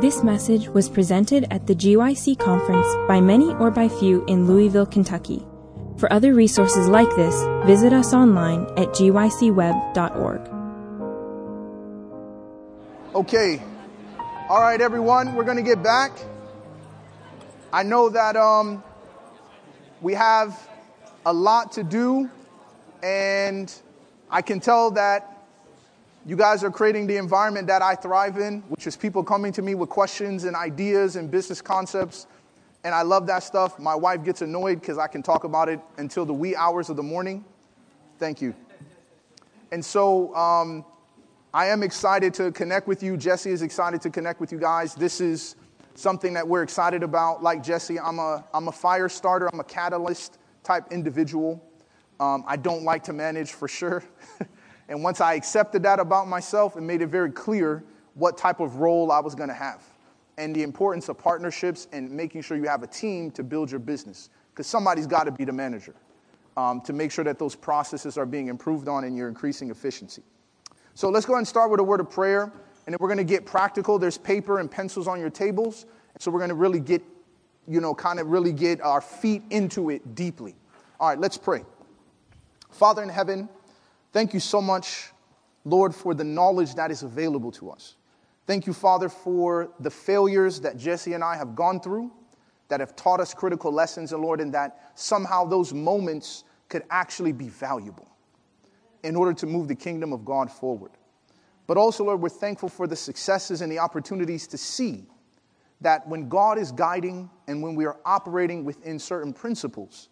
This message was presented at the GYC conference by many or by few in Louisville, Kentucky. For other resources like this, visit us online at gycweb.org. Okay. All right, everyone, we're going to get back. I know that um, we have a lot to do, and I can tell that you guys are creating the environment that I thrive in, which is people coming to me with questions and ideas and business concepts. And I love that stuff. My wife gets annoyed because I can talk about it until the wee hours of the morning. Thank you. And so um, I am excited to connect with you. Jesse is excited to connect with you guys. This is something that we're excited about. Like Jesse, I'm a, I'm a fire starter, I'm a catalyst type individual. Um, I don't like to manage for sure. And once I accepted that about myself, it made it very clear what type of role I was going to have and the importance of partnerships and making sure you have a team to build your business because somebody's got to be the manager um, to make sure that those processes are being improved on and you're increasing efficiency. So let's go ahead and start with a word of prayer, and then we're going to get practical. There's paper and pencils on your tables, so we're going to really get, you know, kind of really get our feet into it deeply. All right, let's pray. Father in heaven, Thank you so much, Lord, for the knowledge that is available to us. Thank you, Father, for the failures that Jesse and I have gone through that have taught us critical lessons, and Lord, and that somehow those moments could actually be valuable in order to move the kingdom of God forward. But also, Lord, we're thankful for the successes and the opportunities to see that when God is guiding and when we are operating within certain principles,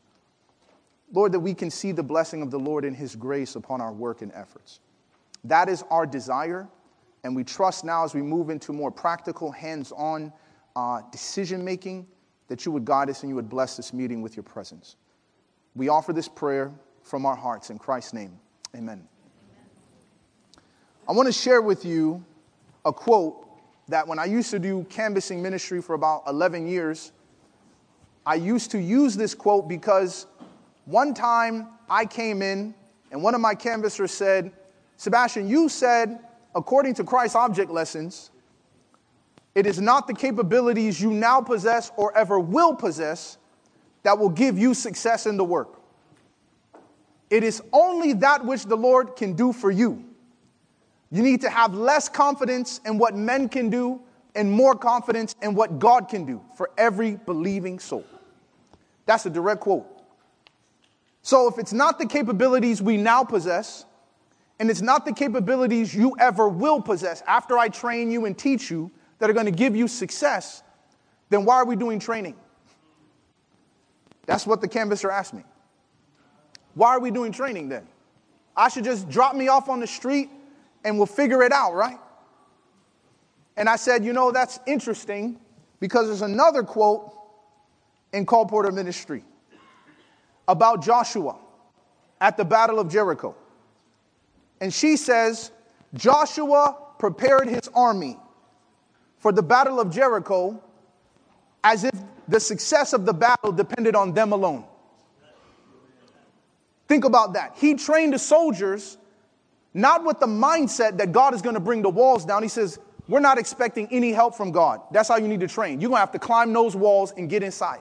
Lord, that we can see the blessing of the Lord in His grace upon our work and efforts. That is our desire, and we trust now as we move into more practical, hands on uh, decision making that you would guide us and you would bless this meeting with your presence. We offer this prayer from our hearts in Christ's name. Amen. I want to share with you a quote that when I used to do canvassing ministry for about 11 years, I used to use this quote because one time I came in and one of my canvassers said, Sebastien, you said, according to Christ's object lessons, it is not the capabilities you now possess or ever will possess that will give you success in the work. It is only that which the Lord can do for you. You need to have less confidence in what men can do and more confidence in what God can do for every believing soul. That's a direct quote. So if it's not the capabilities we now possess, and it's not the capabilities you ever will possess after I train you and teach you that are going to give you success, then why are we doing training? That's what the canvasser asked me. Why are we doing training then? I should just drop me off on the street and we'll figure it out, right? And I said, you know, that's interesting because there's another quote in Colporteur Ministry about Joshua at the Battle of Jericho. And she says, Joshua prepared his army for the Battle of Jericho as if the success of the battle depended on them alone. Think about that. He trained the soldiers not with the mindset that God is going to bring the walls down. He says, We're not expecting any help from God. That's how you need to train. You're going to have to climb those walls and get inside.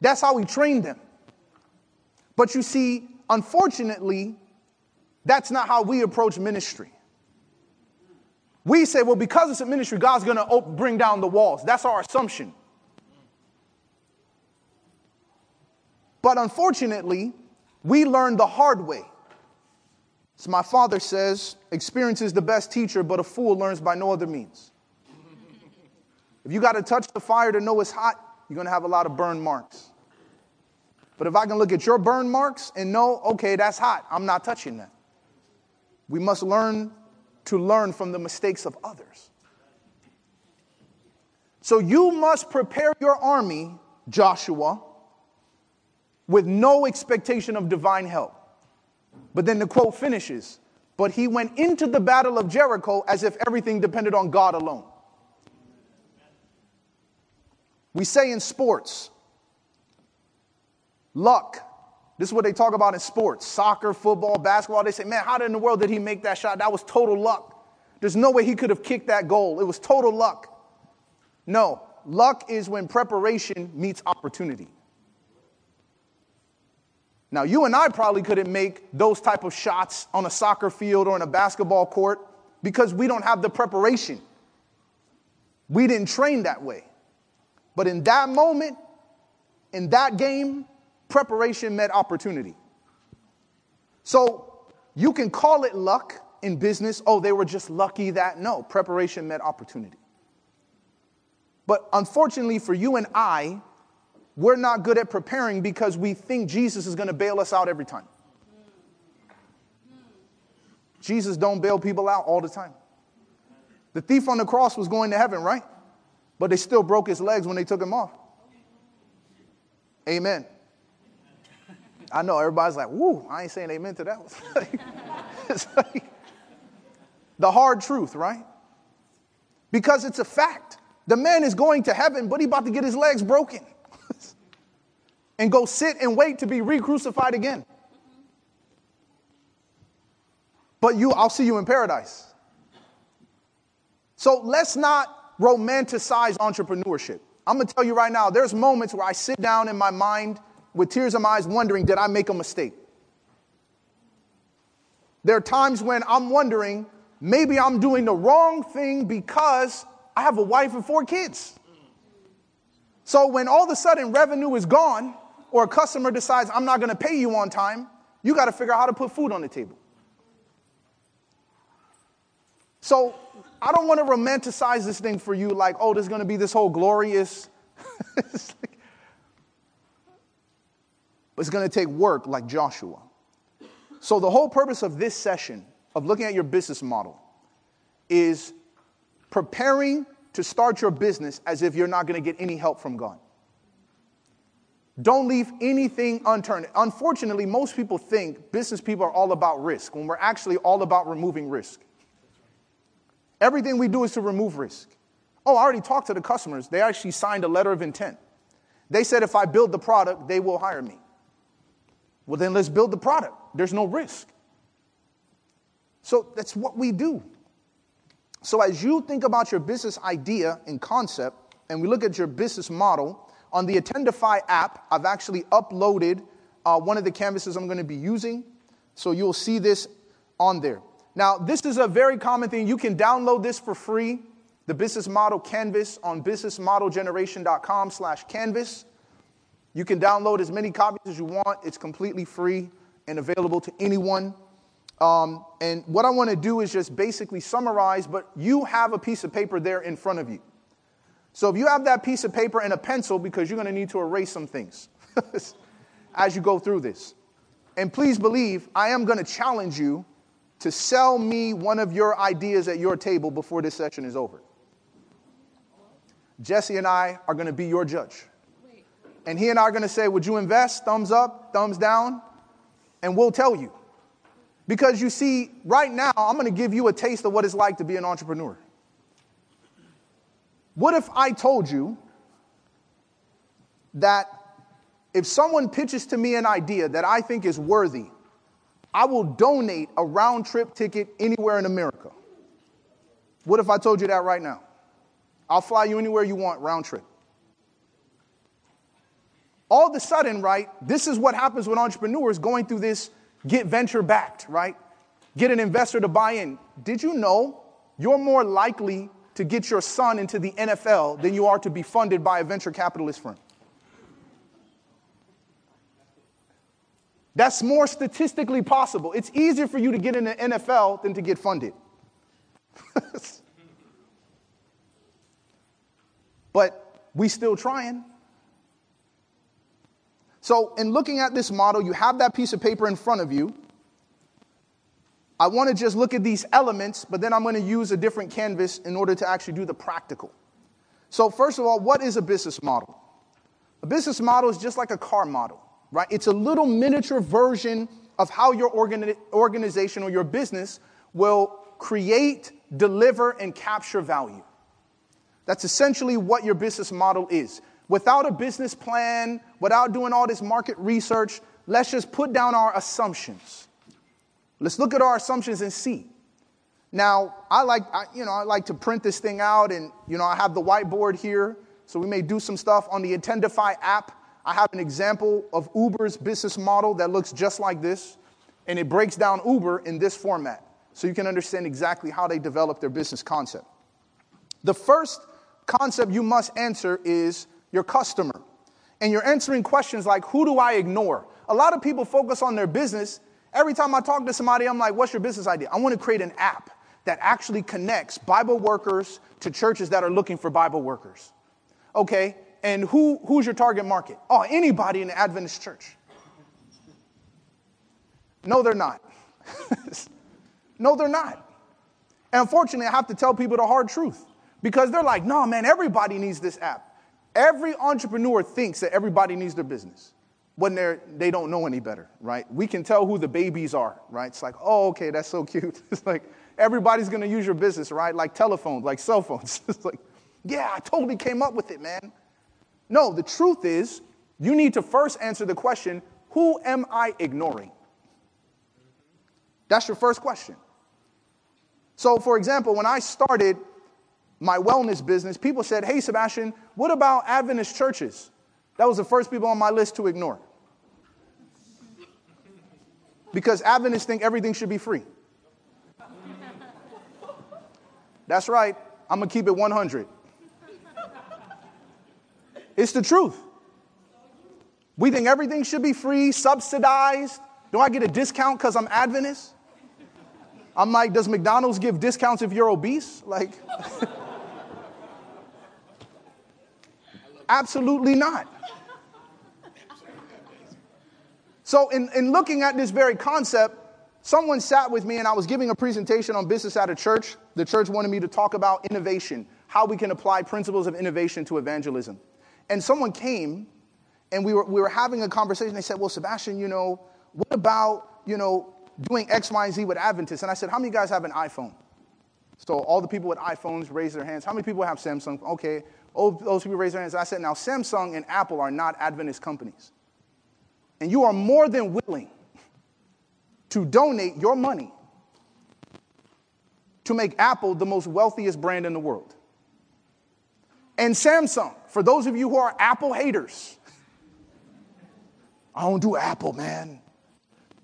That's how we train them. But you see, unfortunately, that's not how we approach ministry. We say, well, because it's a ministry, God's going to bring down the walls. That's our assumption. But unfortunately, we learn the hard way. So my father says, experience is the best teacher, but a fool learns by no other means. If you got to touch the fire to know it's hot, you're going to have a lot of burn marks. But if I can look at your burn marks and know, okay, that's hot, I'm not touching that. We must learn to learn from the mistakes of others. So you must prepare your army, Joshua, with no expectation of divine help. But then the quote finishes, but he went into the battle of Jericho as if everything depended on God alone. We say in sports, Luck. This is what they talk about in sports soccer, football, basketball. They say, man, how in the world did he make that shot? That was total luck. There's no way he could have kicked that goal. It was total luck. No, luck is when preparation meets opportunity. Now, you and I probably couldn't make those type of shots on a soccer field or in a basketball court because we don't have the preparation. We didn't train that way. But in that moment, in that game, preparation met opportunity. So you can call it luck in business. Oh, they were just lucky that. No, preparation met opportunity. But unfortunately for you and I, we're not good at preparing because we think Jesus is going to bail us out every time. Jesus don't bail people out all the time. The thief on the cross was going to heaven, right? But they still broke his legs when they took him off. Amen. I know everybody's like, woo, I ain't saying amen to that. it's like the hard truth, right? Because it's a fact. The man is going to heaven, but he about to get his legs broken and go sit and wait to be re-crucified again. But you, I'll see you in paradise. So let's not romanticize entrepreneurship. I'm gonna tell you right now, there's moments where I sit down in my mind with tears in my eyes, wondering, did I make a mistake? There are times when I'm wondering, maybe I'm doing the wrong thing because I have a wife and four kids. So when all of a sudden revenue is gone, or a customer decides, I'm not gonna pay you on time, you gotta figure out how to put food on the table. So I don't wanna romanticize this thing for you like, oh, there's gonna be this whole glorious. but it's gonna take work like Joshua. So the whole purpose of this session, of looking at your business model, is preparing to start your business as if you're not gonna get any help from God. Don't leave anything unturned. Unfortunately, most people think business people are all about risk when we're actually all about removing risk. Everything we do is to remove risk. Oh, I already talked to the customers. They actually signed a letter of intent. They said if I build the product, they will hire me. Well, then let's build the product. There's no risk. So that's what we do. So as you think about your business idea and concept, and we look at your business model, on the Attendify app, I've actually uploaded uh, one of the canvases I'm going to be using. So you'll see this on there. Now, this is a very common thing. You can download this for free, the business model canvas on businessmodelgeneration.com slash canvas. You can download as many copies as you want. It's completely free and available to anyone. Um, and what I want to do is just basically summarize, but you have a piece of paper there in front of you. So if you have that piece of paper and a pencil, because you're going to need to erase some things as you go through this. And please believe, I am going to challenge you to sell me one of your ideas at your table before this session is over. Jesse and I are going to be your judge. And he and I are going to say, Would you invest? Thumbs up, thumbs down? And we'll tell you. Because you see, right now, I'm going to give you a taste of what it's like to be an entrepreneur. What if I told you that if someone pitches to me an idea that I think is worthy, I will donate a round trip ticket anywhere in America? What if I told you that right now? I'll fly you anywhere you want, round trip. All of a sudden, right, this is what happens when entrepreneurs going through this get venture backed, right? Get an investor to buy in. Did you know you're more likely to get your son into the NFL than you are to be funded by a venture capitalist firm. That's more statistically possible. It's easier for you to get in the NFL than to get funded. but we still trying. So, in looking at this model, you have that piece of paper in front of you. I want to just look at these elements, but then I'm going to use a different canvas in order to actually do the practical. So, first of all, what is a business model? A business model is just like a car model, right? It's a little miniature version of how your organi- organization or your business will create, deliver, and capture value. That's essentially what your business model is. Without a business plan, without doing all this market research, let's just put down our assumptions. Let's look at our assumptions and see. Now, I like, I, you know, I like to print this thing out and, you know, I have the whiteboard here. So we may do some stuff on the Attendify app. I have an example of Uber's business model that looks just like this. And it breaks down Uber in this format. So you can understand exactly how they develop their business concept. The first concept you must answer is your customer. And you're answering questions like, who do I ignore? A lot of people focus on their business. Every time I talk to somebody, I'm like, what's your business idea? I want to create an app that actually connects Bible workers to churches that are looking for Bible workers. Okay, and who, who's your target market? Oh, anybody in the Adventist church. No, they're not. no, they're not. And unfortunately, I have to tell people the hard truth because they're like, no, man, everybody needs this app. Every entrepreneur thinks that everybody needs their business when they're, they don't know any better, right? We can tell who the babies are, right? It's like, oh, okay, that's so cute. It's like, everybody's gonna use your business, right? Like telephones, like cell phones. It's like, yeah, I totally came up with it, man. No, the truth is, you need to first answer the question who am I ignoring? That's your first question. So, for example, when I started my wellness business, people said, Hey, Sebastien, what about Adventist churches? That was the first people on my list to ignore. Because Adventists think everything should be free. That's right. I'm to keep it 100. It's the truth. We think everything should be free, subsidized. Do I get a discount because I'm Adventist? I'm like, does McDonald's give discounts if you're obese? Like, absolutely not. So, in, in looking at this very concept, someone sat with me and I was giving a presentation on business at a church. The church wanted me to talk about innovation, how we can apply principles of innovation to evangelism. And someone came and we were, we were having a conversation. They said, Well, Sebastien, you know, what about, you know, doing X, Y, and Z with Adventists. And I said, How many of you guys have an iPhone? So all the people with iPhones raise their hands. How many people have Samsung? Okay, all those people raise their hands. I said, Now, Samsung and Apple are not Adventist companies. And you are more than willing to donate your money to make Apple the most wealthiest brand in the world. And Samsung, for those of you who are Apple haters, I don't do Apple, man.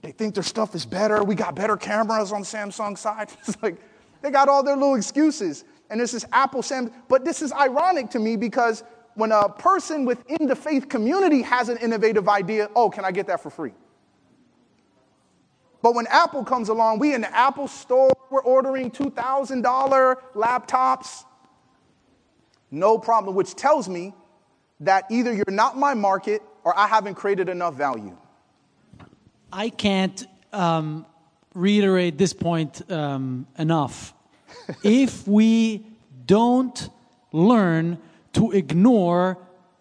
They think their stuff is better. We got better cameras on Samsung side. It's like they got all their little excuses. And this is Apple, Sam. But this is ironic to me because when a person within the faith community has an innovative idea, oh, can I get that for free? But when Apple comes along, we in the Apple store, we're ordering $2,000 laptops. No problem, which tells me that either you're not my market or I haven't created enough value. I can't um, reiterate this point um, enough. If we don't learn to ignore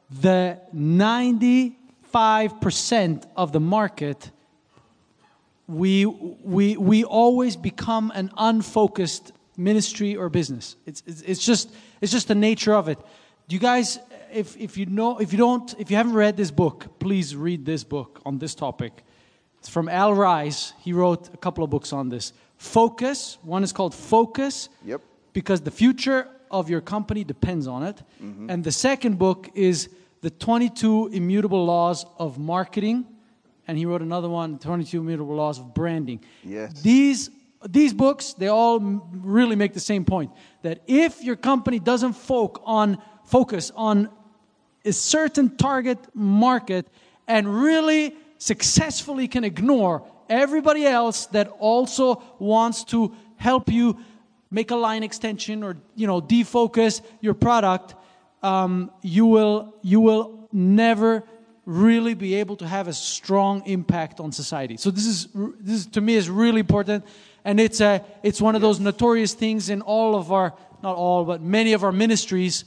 the 95% of the market, we, we, we always become an unfocused ministry or business. It's, it's, it's, just, it's just the nature of it. Do you guys, if, if you know, if you don't, if you haven't read this book, please read this book on this topic. It's from Al Ries. He wrote a couple of books on this. Focus. One is called Focus. Yep. Because the future of your company depends on it. Mm-hmm. And the second book is The 22 Immutable Laws of Marketing. And he wrote another one, 22 Immutable Laws of Branding. Yes. These these books, they all really make the same point that if your company doesn't focus on focus on a certain target market and really successfully can ignore everybody else that also wants to help you make a line extension or you know defocus your product um, you will you will never really be able to have a strong impact on society. So this is this is, to me is really important. And it's a it's one of those notorious things in all of our not all but many of our ministries.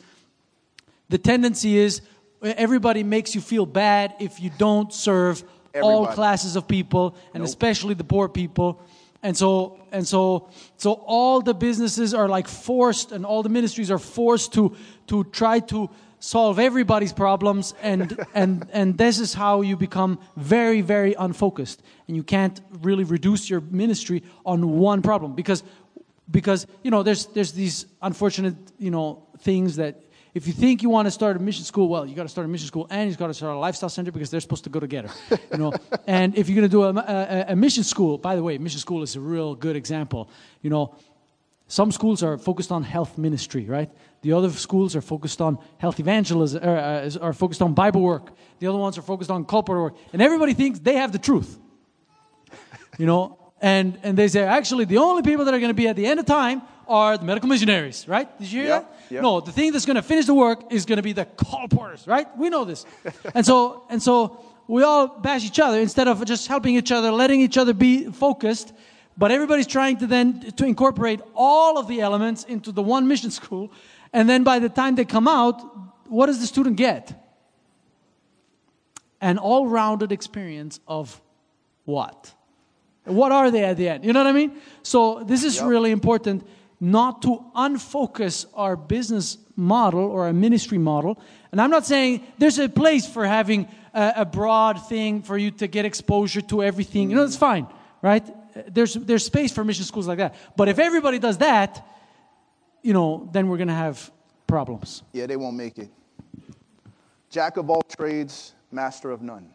The tendency is everybody makes you feel bad if you don't serve Everybody. all classes of people and nope. especially the poor people and so and so so all the businesses are like forced and all the ministries are forced to to try to solve everybody's problems and and and this is how you become very very unfocused and you can't really reduce your ministry on one problem because because you know there's there's these unfortunate you know things that if you think you want to start a mission school, well, you got to start a mission school and you got to start a lifestyle center because they're supposed to go together, you know. and if you're going to do a, a, a, mission school, by the way, mission school is a real good example. You know, some schools are focused on health ministry, right? The other schools are focused on health evangelism, or, uh, are focused on Bible work. The other ones are focused on colporteur work, and everybody thinks they have the truth. You know, and and they say actually the only people that are going to be at the end of time are the medical missionaries, right? Did you hear Yep, that? Yep. No, the thing that's going to finish the work is going to be the colporteurs, right? We know this, and so and so we all bash each other instead of just helping each other, letting each other be focused. But everybody's trying to then to incorporate all of the elements into the one mission school, and then by the time they come out, what does the student get? An all-rounded experience of what? What are they at the end? You know what I mean? So this is Yep. really important not to unfocus our business model or our ministry model. And I'm not saying there's a place for having a, a broad thing for you to get exposure to everything. You know, it's fine, right? There's there's space for mission schools like that. But if everybody does that, you know, then we're going to have problems. Yeah, they won't make it. Jack of all trades, master of none.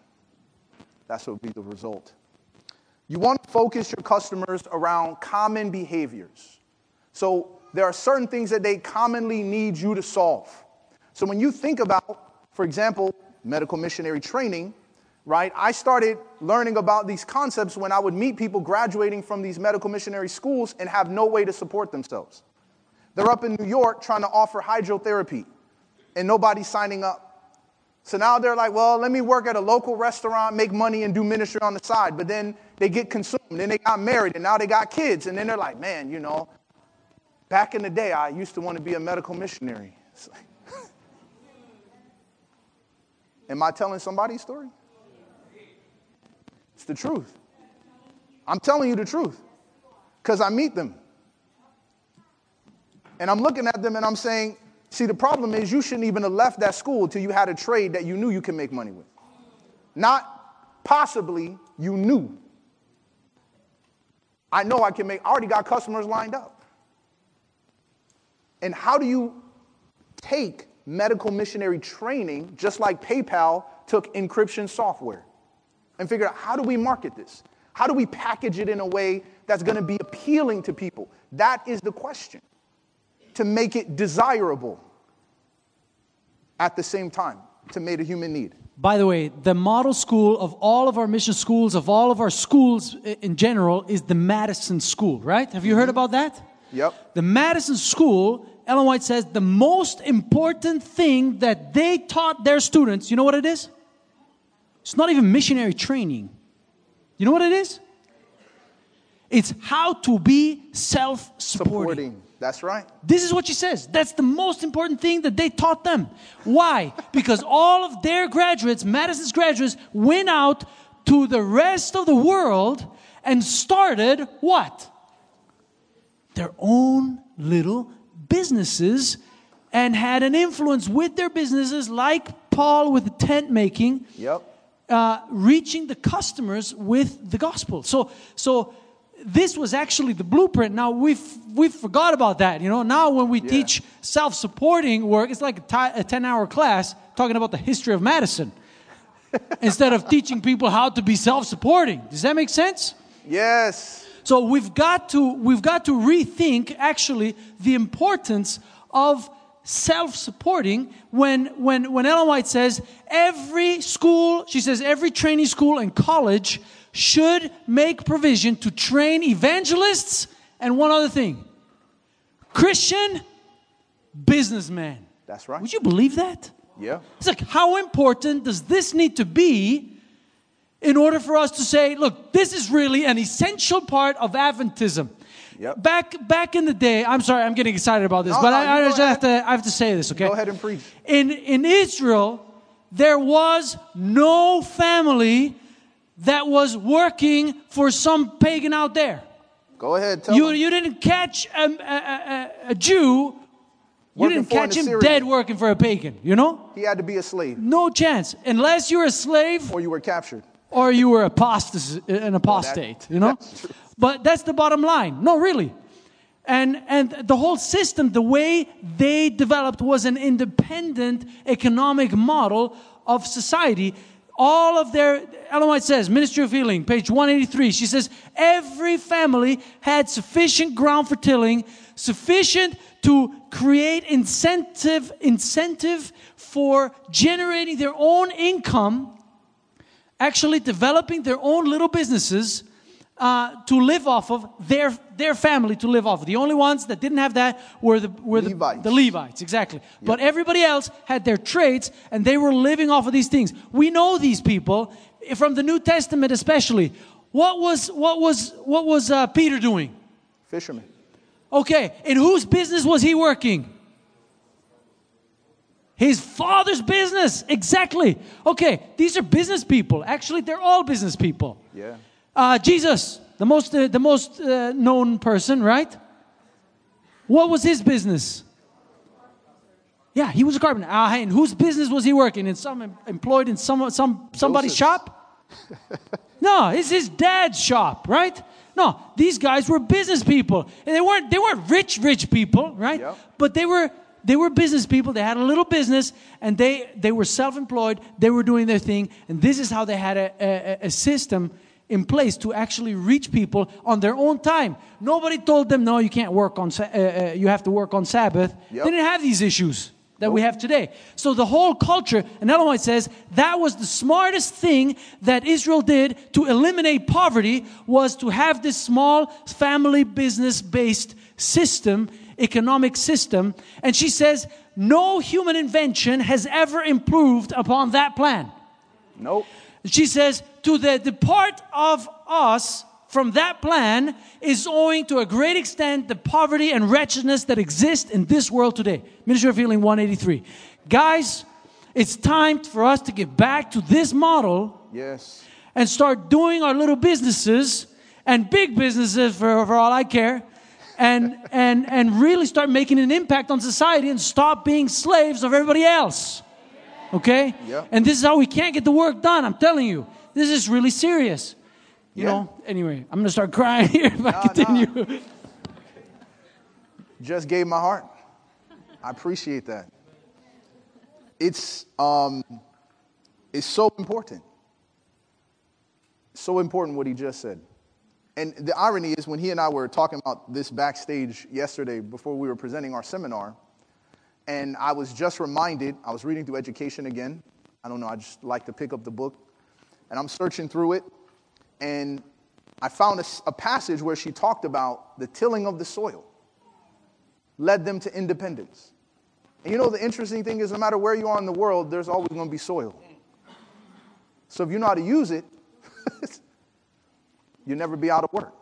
That's what would be the result. You want to focus your customers around common behaviors. So there are certain things that they commonly need you to solve. So when you think about, for example, medical missionary training, right? I started learning about these concepts when I would meet people graduating from these medical missionary schools and have no way to support themselves. They're up in New York trying to offer hydrotherapy, and nobody's signing up. So now they're like, well, let me work at a local restaurant, make money, and do ministry on the side. But then they get consumed, then they got married, and now they got kids. And then they're like, man, you know, back in the day, I used to want to be a medical missionary. Am I telling somebody's story? It's the truth. I'm telling you the truth because I meet them. And I'm looking at them and I'm saying, see, the problem is you shouldn't even have left that school till you had a trade that you knew you could make money with. Not possibly, you knew. I know I can make, I already got customers lined up. And how do you take medical missionary training, just like PayPal took encryption software, and figure out how do we market this? How do we package it in a way that's going to be appealing to people? That is the question. To make it desirable at the same time, to meet a human need. By the way, the model school of all of our mission schools, of all of our schools in general, is the Madison School, right? Have you heard mm-hmm. about that? Yep. The Madison School, Ellen White says, the most important thing that they taught their students, you know what it is? It's not even missionary training. You know what it is? It's how to be self supporting. That's right. This is what she says. That's the most important thing that they taught them. Why? Because all of their graduates, Madison's graduates, went out to the rest of the world and started what? Their own little businesses and had an influence with their businesses, like Paul with the tent making Yep. uh, reaching the customers with the gospel. So, so this was actually the blueprint. Now we've we've forgot about that. You know, now when we Yeah. teach self-supporting work, it's like a a ten-hour class talking about the history of Madison, instead of teaching people how to be self-supporting. Does that make sense? Yes. So we've got to we've got to rethink actually the importance of self-supporting when when when Ellen White says every school she says every training school and college should make provision to train evangelists and one other thing Christian businessmen. That's right. Would you believe that? Yeah. It's like, how important does this need to be in order for us to say, look, this is really an essential part of Adventism? Yep. Back back in the day, I'm sorry, I'm getting excited about this, No, but no, I, I just have to I have to say this, okay? Go ahead and preach. In in Israel, there was no family that was working for some pagan out there. Go ahead. Tell You, them. you didn't catch a, a, a, a Jew, you didn't catch him dead working for a pagan, you know? He had to be a slave, No chance. Unless you're a slave or you were captured. Or you were apostas- an apostate, you know? But that's the bottom line. No, really. And, and the whole system, the way they developed was an independent economic model of society. All of their, Ellen White says, Ministry of Healing, page 183, she says, every family had sufficient ground for tilling, sufficient to create incentive, incentive for generating their own income, actually developing their own little businesses uh, to live off of their their family to live off of. The only ones that didn't have that were the were the Levites. the Levites, exactly. But everybody else had their trades, and they were living off of these things. We know these people from the New Testament, especially. What was what was what was uh, Peter doing? Fishermen. Okay, in whose business was he working? His father's business, exactly. Okay, these are business people. Actually, they're all business people. Yeah. Uh, Jesus, the most, uh, the most uh, known person, right? What was his business? Yeah, he was a carpenter. Uh, in whose business was he working? In some employed in some, some somebody's Joseph's. shop? no, it's his dad's shop, right? No, these guys were business people. And they weren't they weren't rich, rich people, right? Yep. But they were they were business people. They had a little business and they they were self-employed. They were doing their thing. And this is how they had a, a, a system in place to actually reach people on their own time. Nobody told them, no, you can't work on, uh, uh, you have to work on Sabbath. Yep. They didn't have these issues that we have today. So the whole culture, and Ellen White says, that was the smartest thing that Israel did to eliminate poverty was to have this small family business based system, economic system. And she says, no human invention has ever improved upon that plan. Nope. She says, to the depart of us from that plan is owing to a great extent the poverty and wretchedness that exist in this world today. Ministry of Healing 183. Guys, it's time for us to get back to this model Yes. and start doing our little businesses and big businesses for, for all I care and, and, and really start making an impact on society and stop being slaves of everybody else. Okay? Yeah. And this is how we can't get the work done. I'm telling you. This is really serious. You Yeah. know, anyway, I'm going to start crying here if I continue. Just gave my heart. I appreciate that. It's um, it's so important. So important what he just said. And the irony is when he and I were talking about this backstage yesterday before we were presenting our seminar, and I was just reminded, I was reading through education again. I don't know, I just like to pick up the book. And I'm searching through it, and I found a passage where she talked about the tilling of the soil led them to independence. And you know, the interesting thing is, no matter where you are in the world, there's always going to be soil. So if you know how to use it, you'll never be out of work.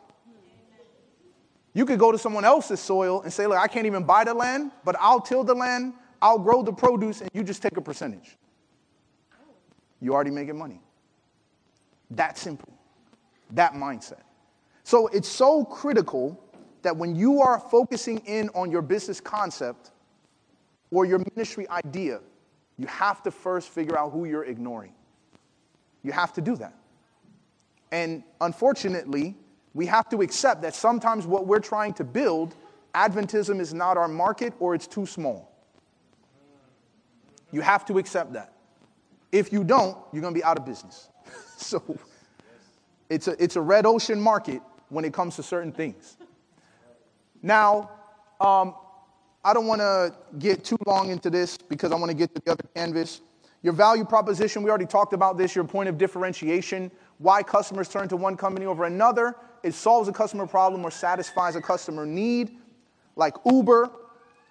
You could go to someone else's soil and say, Look, I can't even buy the land, but I'll till the land, I'll grow the produce, and you just take a percentage. You're already making money. That simple. That mindset. So it's so critical that when you are focusing in on your business concept or your ministry idea, you have to first figure out who you're ignoring. You have to do that. And unfortunately, we have to accept that sometimes what we're trying to build, Adventism is not our market or it's too small. You have to accept that. If you don't, you're going to be out of business. so it's a, it's a red ocean market when it comes to certain things. Now, um, I don't want to get too long into this because I want to get to the other canvas. Your value proposition, we already talked about this, your point of differentiation, why customers turn to one company over another. It solves a customer problem or satisfies a customer need, like Uber.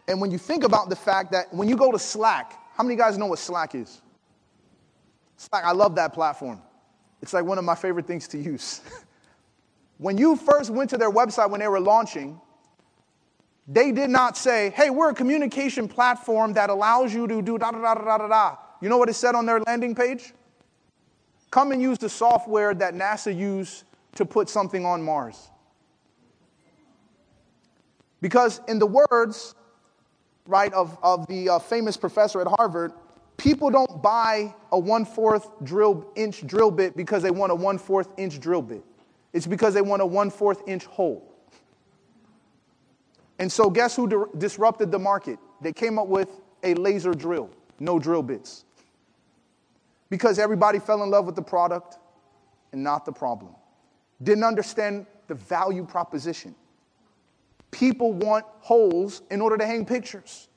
And when you think about the fact that when you go to Slack, how many guys know what Slack is? Slack, I love that platform. It's like one of my favorite things to use. when you first went to their website when they were launching, they did not say, hey, we're a communication platform that allows you to do da da da da da da. You know what it said on their landing page? Come and use the software that NASA used to put something on Mars. Because, in the words, right, of, of the uh, famous professor at Harvard, people don't buy a one fourth drill inch drill bit because they want a one fourth inch drill bit. It's because they want a one fourth inch hole. And so, guess who di- disrupted the market? They came up with a laser drill, no drill bits. Because everybody fell in love with the product and not the problem. Didn't understand the value proposition. People want holes in order to hang pictures,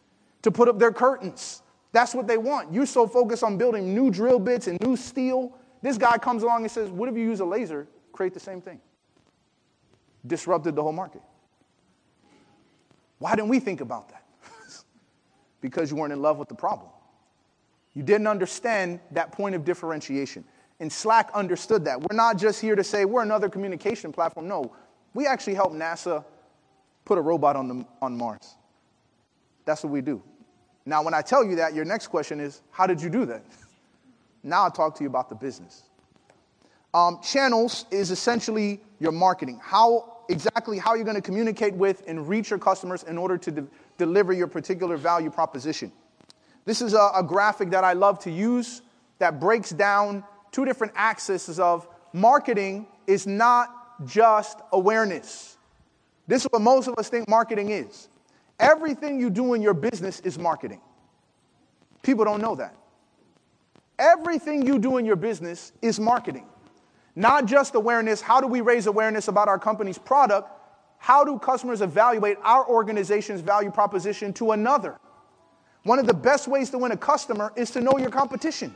to put up their curtains. That's what they want. You're so focused on building new drill bits and new steel. This guy comes along and says, What if you use a laser, create the same thing? Disrupted the whole market. Why didn't we think about that? because you weren't in love with the problem. You didn't understand that point of differentiation. And Slack understood that. We're not just here to say we're another communication platform. No, we actually help NASA put a robot on, the, on Mars. That's what we do. Now, when I tell you that, your next question is, how did you do that? now I'll talk to you about the business. Um, channels is essentially your marketing. How exactly how you're going to communicate with and reach your customers in order to de- deliver your particular value proposition. This is a, a graphic that I love to use that breaks down two different axes of marketing is not just awareness. This is what most of us think marketing is. Everything you do in your business is marketing. People don't know that. Everything you do in your business is marketing. Not just awareness, how do we raise awareness about our company's product? How do customers evaluate our organization's value proposition to another? One of the best ways to win a customer is to know your competition.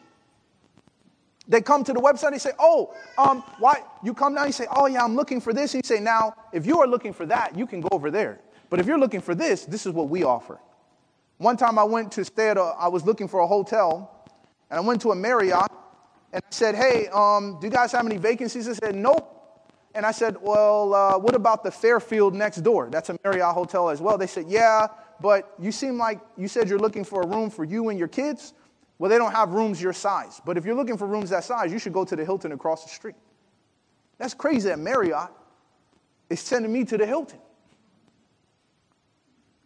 They come to the website and say, Oh, um, why? You come down and say, Oh, yeah, I'm looking for this. And you say, Now, if you are looking for that, you can go over there. But if you're looking for this, this is what we offer. One time I went to stay at a, I was looking for a hotel, and I went to a Marriott, and I said, Hey, um, do you guys have any vacancies? They said, Nope. And I said, Well, uh, what about the Fairfield next door? That's a Marriott hotel as well. They said, Yeah, but you seem like you said you're looking for a room for you and your kids. Well, they don't have rooms your size. But if you're looking for rooms that size, you should go to the Hilton across the street. That's crazy that Marriott is sending me to the Hilton.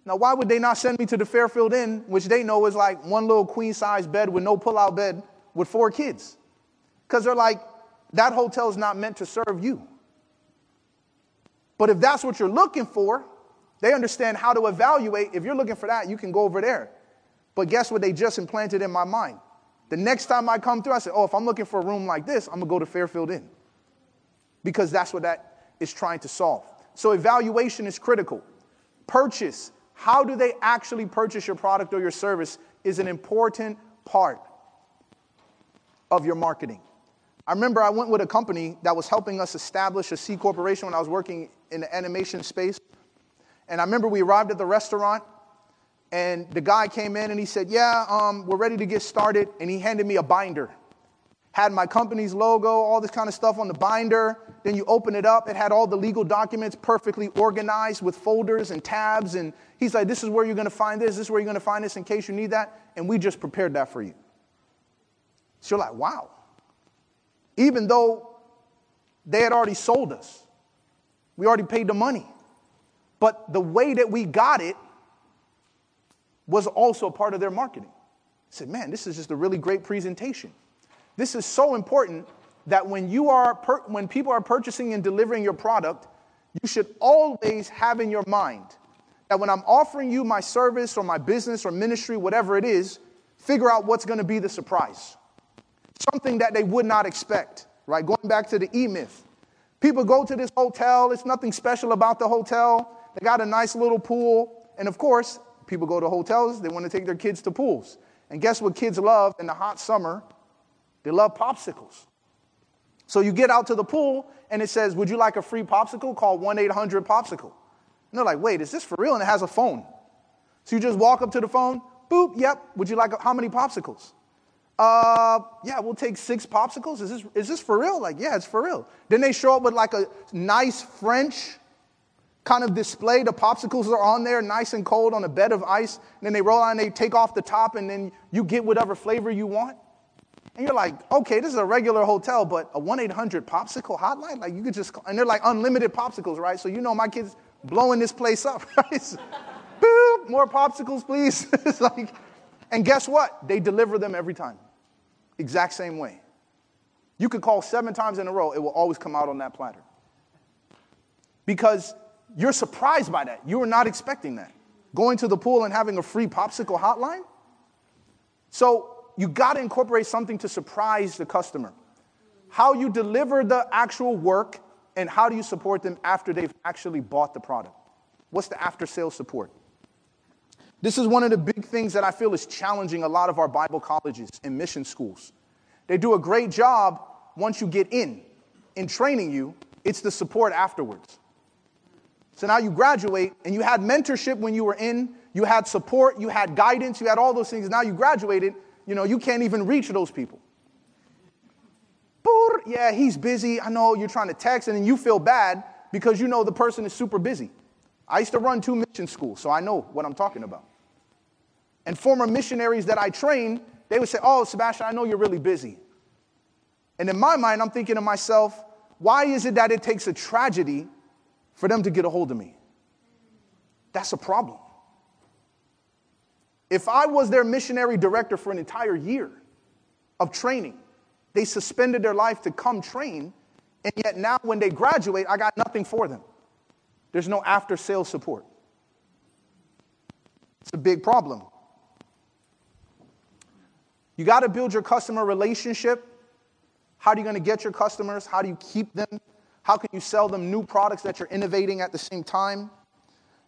Now, why would they not send me to the Fairfield Inn, which they know is like one little queen size bed with no pull out bed with four kids? Because they're like, that hotel is not meant to serve you. But if that's what you're looking for, they understand how to evaluate. If you're looking for that, you can go over there. But guess what they just implanted in my mind? The next time I come through, I say, oh, if I'm looking for a room like this, I'm going to go to Fairfield Inn. Because that's what that is trying to solve. So evaluation is critical. Purchase, how do they actually purchase your product or your service, is an important part of your marketing. I remember I went with a company that was helping us establish a C corporation when I was working in the animation space. And I remember we arrived at the restaurant and the guy came in and he said, Yeah, um, we're ready to get started. And he handed me a binder. Had my company's logo, all this kind of stuff on the binder. Then you open it up, it had all the legal documents perfectly organized with folders and tabs. And he's like, This is where you're going to find this, this is where you're going to find this in case you need that. And we just prepared that for you. So you're like, Wow. Even though they had already sold us, we already paid the money. But the way that we got it was also part of their marketing. I said, man, this is just a really great presentation. This is so important that when you are per- when people are purchasing and delivering your product, you should always have in your mind that when I'm offering you my service or my business or ministry, whatever it is, figure out what's going to be the surprise. Something that they would not expect, right? Going back to the E myth. People go to this hotel, it's nothing special about the hotel. They got a nice little pool, and of course, People go to hotels, they want to take their kids to pools. And guess what kids love in the hot summer? They love popsicles. So you get out to the pool and it says, Would you like a free popsicle? Call 1 800 Popsicle. And they're like, Wait, is this for real? And it has a phone. So you just walk up to the phone, boop, yep, would you like a, how many popsicles? Uh, yeah, we'll take six popsicles. Is this, is this for real? Like, yeah, it's for real. Then they show up with like a nice French kind of display. The popsicles are on there, nice and cold on a bed of ice. And then they roll out and they take off the top, and then you get whatever flavor you want. And you're like, okay, this is a regular hotel, but a 1 800 popsicle hotline? Like, you could just, and they're like unlimited popsicles, right? So you know my kids blowing this place up, right? Boop, more popsicles, please. it's like, and guess what? They deliver them every time. Exact same way. You could call seven times in a row, it will always come out on that platter. Because You're surprised by that. You were not expecting that. Going to the pool and having a free popsicle hotline? So you got to incorporate something to surprise the customer. How you deliver the actual work and how do you support them after they've actually bought the product? What's the after sales support? This is one of the big things that I feel is challenging a lot of our Bible colleges and mission schools. They do a great job once you get in, in training you, it's the support afterwards. So now you graduate and you had mentorship when you were in, you had support, you had guidance, you had all those things. Now you graduated, you know, you can't even reach those people. Yeah, he's busy. I know you're trying to text, and then you feel bad because you know the person is super busy. I used to run two mission schools, so I know what I'm talking about. And former missionaries that I trained, they would say, Oh, Sebastien, I know you're really busy. And in my mind, I'm thinking to myself, why is it that it takes a tragedy for them to get a hold of me? That's a problem. If I was their missionary director for an entire year of training, they suspended their life to come train, and yet now when they graduate, I got nothing for them. There's no after sales support. It's a big problem. You got to build your customer relationship. How are you going to get your customers? How do you keep them? How can you sell them new products that you're innovating at the same time?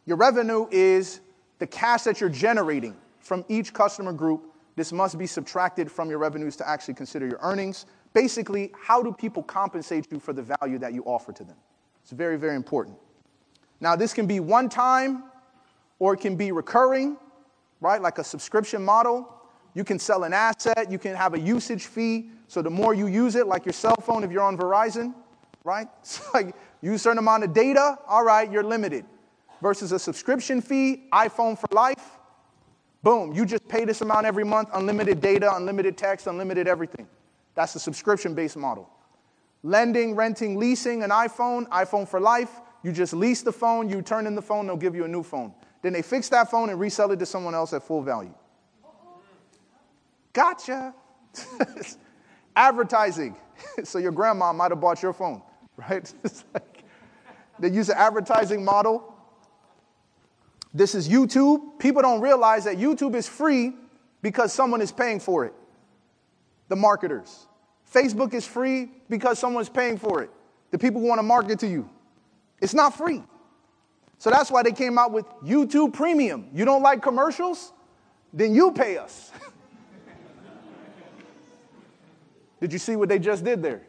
Your revenue is the cash that you're generating from each customer group, this must be subtracted from your revenues to actually consider your earnings. Basically, how do people compensate you for the value that you offer to them? It's very, very important. Now, this can be one time or it can be recurring, right? Like a subscription model. You can sell an asset, you can have a usage fee. So the more you use it, like your cell phone if you're on Verizon, right? It's like use certain amount of data, all right, you're limited. Versus a subscription fee, iPhone for life, Boom, you just pay this amount every month, unlimited data, unlimited text, unlimited everything. That's a subscription based model. Lending, renting, leasing an iPhone, iPhone for life. You just lease the phone, you turn in the phone, they'll give you a new phone. Then they fix that phone and resell it to someone else at full value. Gotcha. Advertising. so your grandma might have bought your phone, right? like they use an advertising model this is YouTube. People don't realize that YouTube is free because someone is paying for it. The marketers. Facebook is free because someone's paying for it. The people who want to market to you. It's not free. So that's why they came out with YouTube Premium. You don't like commercials? Then you pay us. did you see what they just did there?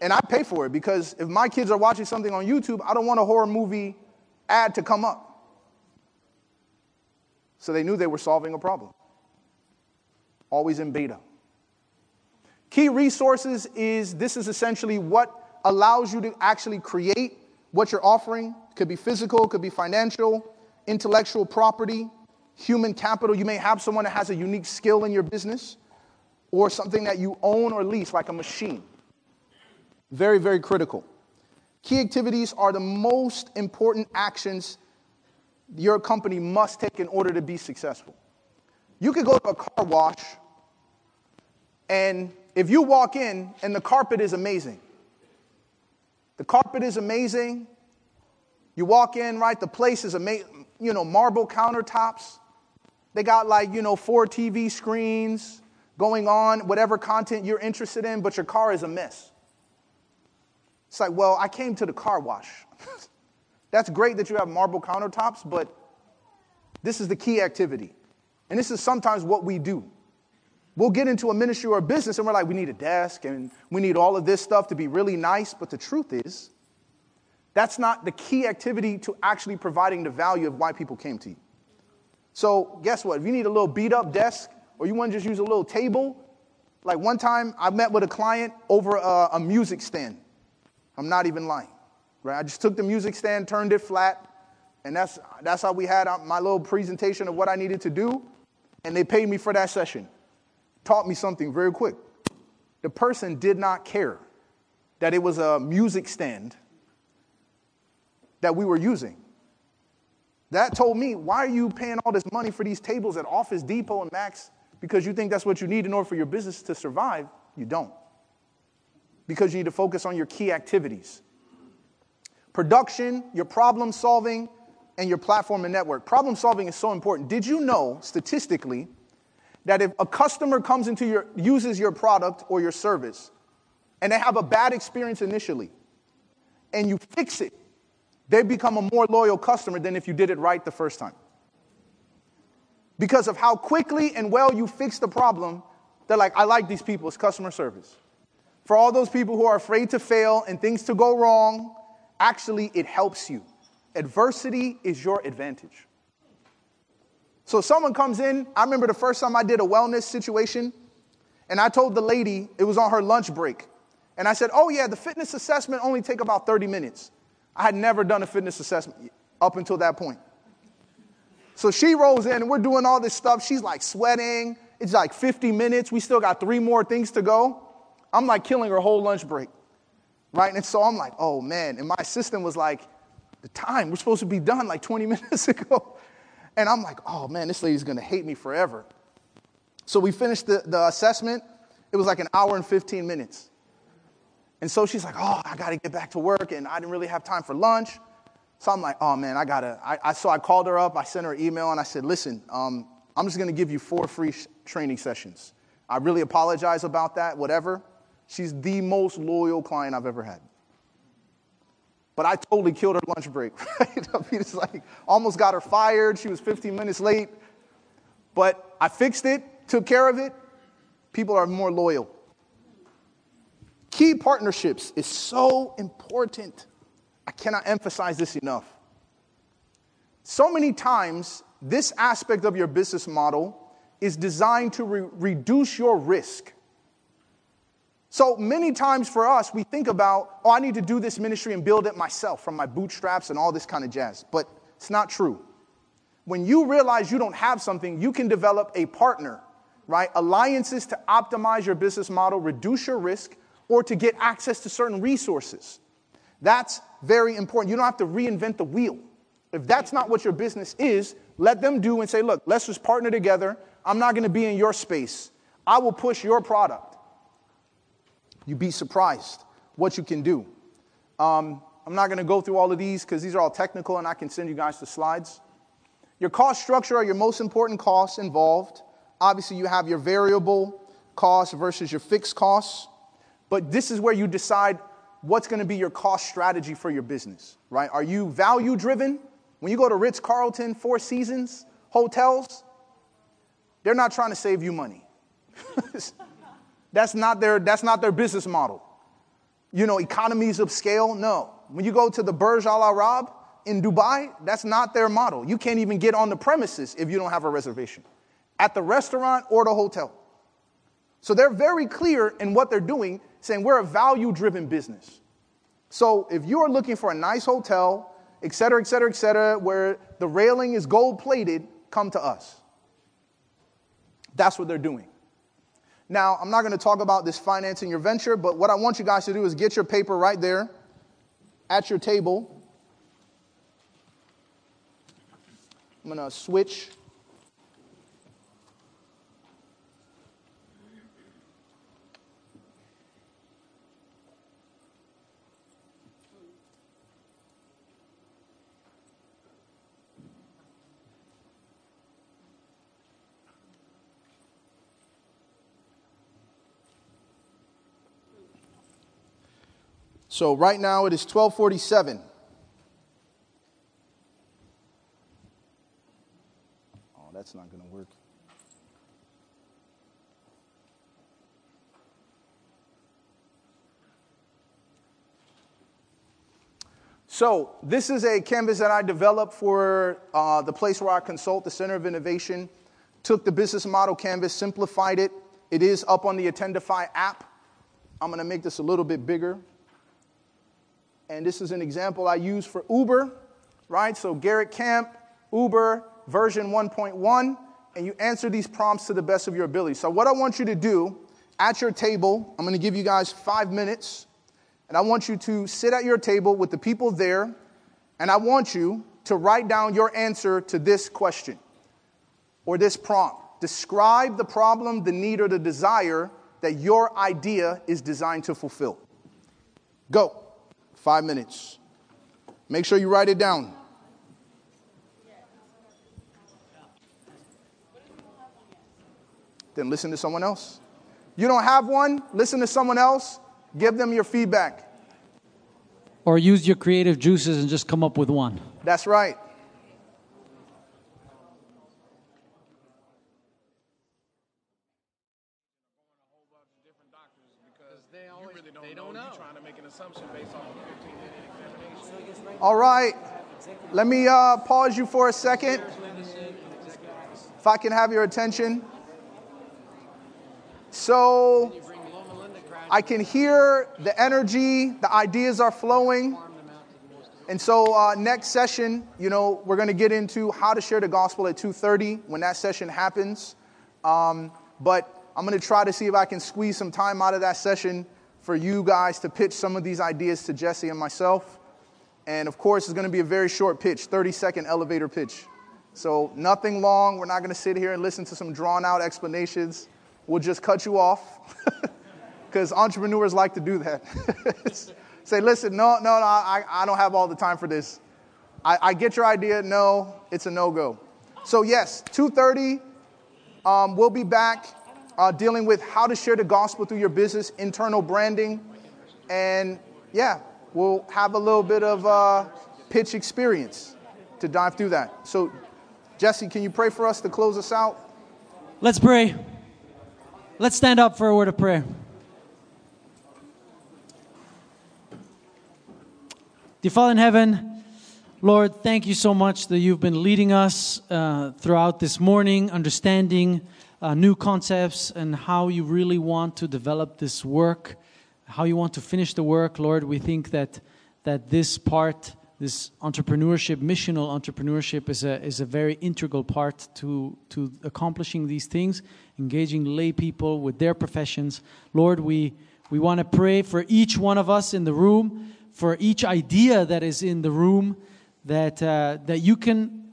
And I pay for it because if my kids are watching something on YouTube, I don't want a horror movie ad to come up. So they knew they were solving a problem. Always in beta. Key resources is this is essentially what allows you to actually create what you're offering. It could be physical, it could be financial, intellectual property, human capital. You may have someone that has a unique skill in your business or something that you own or lease, like a machine. Very, very critical. Key activities are the most important actions your company must take in order to be successful. You could go to a car wash, and if you walk in and the carpet is amazing, the carpet is amazing. You walk in, right? The place is amazing, you know, marble countertops. They got like, you know, four TV screens going on, whatever content you're interested in, but your car is a mess. It's like, well, I came to the car wash. That's great that you have marble countertops, but this is the key activity. And this is sometimes what we do. We'll get into a ministry or a business and we're like, we need a desk and we need all of this stuff to be really nice. But the truth is, that's not the key activity to actually providing the value of why people came to you. So, guess what? If you need a little beat up desk or you want to just use a little table, like one time I met with a client over a, a music stand. I'm not even lying. Right? I just took the music stand, turned it flat, and that's, that's how we had uh, my little presentation of what I needed to do. And they paid me for that session. Taught me something very quick. The person did not care that it was a music stand that we were using. That told me, why are you paying all this money for these tables at Office Depot and Max? Because you think that's what you need in order for your business to survive? You don't because you need to focus on your key activities. production, your problem solving, and your platform and network. Problem solving is so important. Did you know statistically that if a customer comes into your uses your product or your service and they have a bad experience initially and you fix it, they become a more loyal customer than if you did it right the first time. Because of how quickly and well you fix the problem, they're like, I like these people, it's customer service. For all those people who are afraid to fail and things to go wrong, actually, it helps you. Adversity is your advantage. So someone comes in, I remember the first time I did a wellness situation, and I told the lady, it was on her lunch break. And I said, Oh, yeah, the fitness assessment only take about 30 minutes. I had never done a fitness assessment up until that point. So she rolls in, and we're doing all this stuff. She's like sweating. It's like 50 minutes. We still got three more things to go. I'm like killing her whole lunch break. Right? And so I'm like, oh man. And my assistant was like, the time, we're supposed to be done like 20 minutes ago. And I'm like, oh man, this lady's gonna hate me forever. So we finished the, the assessment. It was like an hour and 15 minutes. And so she's like, oh, I gotta get back to work, and I didn't really have time for lunch. So I'm like, oh man, I gotta. I, I so I called her up, I sent her an email, and I said, listen, um, I'm just gonna give you four free sh- training sessions. I really apologize about that, whatever. She's the most loyal client I've ever had. But I totally killed her lunch break, right? I mean, it's like almost got her fired. She was 15 minutes late. But I fixed it, took care of it. People are more loyal. Key partnerships is so important. I cannot emphasize this enough. So many times, this aspect of your business model is designed to re- reduce your risk. So many times for us, we think about, oh, I need to do this ministry and build it myself from my bootstraps and all this kind of jazz. But it's not true. When you realize you don't have something, you can develop a partner, right? Alliances to optimize your business model, reduce your risk, or to get access to certain resources. That's very important. You don't have to reinvent the wheel. If that's not what your business is, let them do and say, look, let's just partner together. I'm not going to be in your space. I will push your product. You'd be surprised what you can do. Um, I'm not going to go through all of these because these are all technical and I can send you guys the slides. Your cost structure are your most important costs involved. Obviously, you have your variable costs versus your fixed costs, but this is where you decide what's going to be your cost strategy for your business, right? Are you value driven? When you go to Ritz Carlton, Four Seasons, hotels, they're not trying to save you money. That's not their, that's not their business model. You know, economies of scale, no. When you go to the Burj Al Arab in Dubai, that's not their model. You can't even get on the premises if you don't have a reservation at the restaurant or the hotel. So they're very clear in what they're doing, saying we're a value driven business. So if you are looking for a nice hotel, et cetera, et cetera, et cetera, where the railing is gold plated, come to us. That's what they're doing. Now, I'm not going to talk about this financing your venture, but what I want you guys to do is get your paper right there at your table. I'm going to switch So right now it is 1247. Oh, that's not going to work. So, this is a canvas that I developed for uh, the place where I consult, the Center of Innovation. Took the business model canvas, simplified it. It is up on the Attendify app. I'm going to make this a little bit bigger and this is an example I use for Uber, right? So Garrett Camp, Uber, version 1.1, and you answer these prompts to the best of your ability. So what I want you to do at your table, I'm to give you guys five minutes, and I want you to sit at your table with the people there, and I want you to write down your answer to this question or this prompt. Describe the problem, the need, or the desire that your idea is designed to fulfill. Go. Five minutes. Make sure you write it down. Then listen to someone else. You don't have one? Listen to someone else. Give them your feedback. Or use your creative juices and just come up with one. That's right. All right. Let me uh, pause you for a second. If I can have your attention. So I can hear the energy, the ideas are flowing. And so uh, next session, you know, we're going to get into how to share the gospel at 2:30 when that session happens. Um, but I'm going to try to see if I can squeeze some time out of that session for you guys to pitch some of these ideas to Jesse and myself. And of course, it's going to be a very short pitch, 30 second elevator pitch. So nothing long. We're not going to sit here and listen to some drawn out explanations. We'll just cut you off because entrepreneurs like to do that. Say, listen, no, no, no, I, I don't have all the time for this. I, I get your idea. No, it's a no go. So yes, 2:30. Um, we'll be back uh, dealing with how to share the gospel through your business, internal branding, and yeah, we'll have a little bit of uh, pitch experience to dive through that. So, Jesse, can you pray for us to close us out? Let's pray. Let's stand up for a word of prayer. Dear Father in heaven, Lord, thank you so much that you've been leading us uh, throughout this morning, understanding uh, new concepts and how you really want to develop this work how you want to finish the work, Lord. We think that that this part, this entrepreneurship, missional entrepreneurship, is a is a very integral part to to accomplishing these things, engaging lay people with their professions. Lord, we we want to pray for each one of us in the room, for each idea that is in the room, that uh, that you can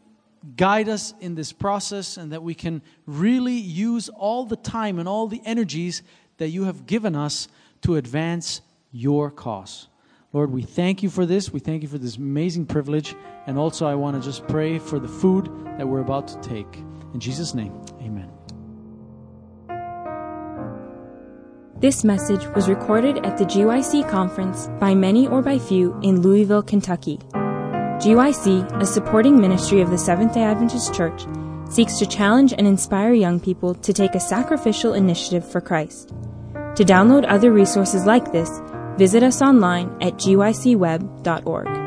guide us in this process and that we can really use all the time and all the energies that you have given us to advance your cause. Lord, we thank you for this. We thank you for this amazing privilege. And also, I want to just pray for the food that we're about to take. In Jesus' name, amen. This message was recorded at the GYC conference by many or by few in Louisville, Kentucky. GYC, a supporting ministry of the Seventh day Adventist Church, seeks to challenge and inspire young people to take a sacrificial initiative for Christ. To download other resources like this, visit us online at gycweb.org.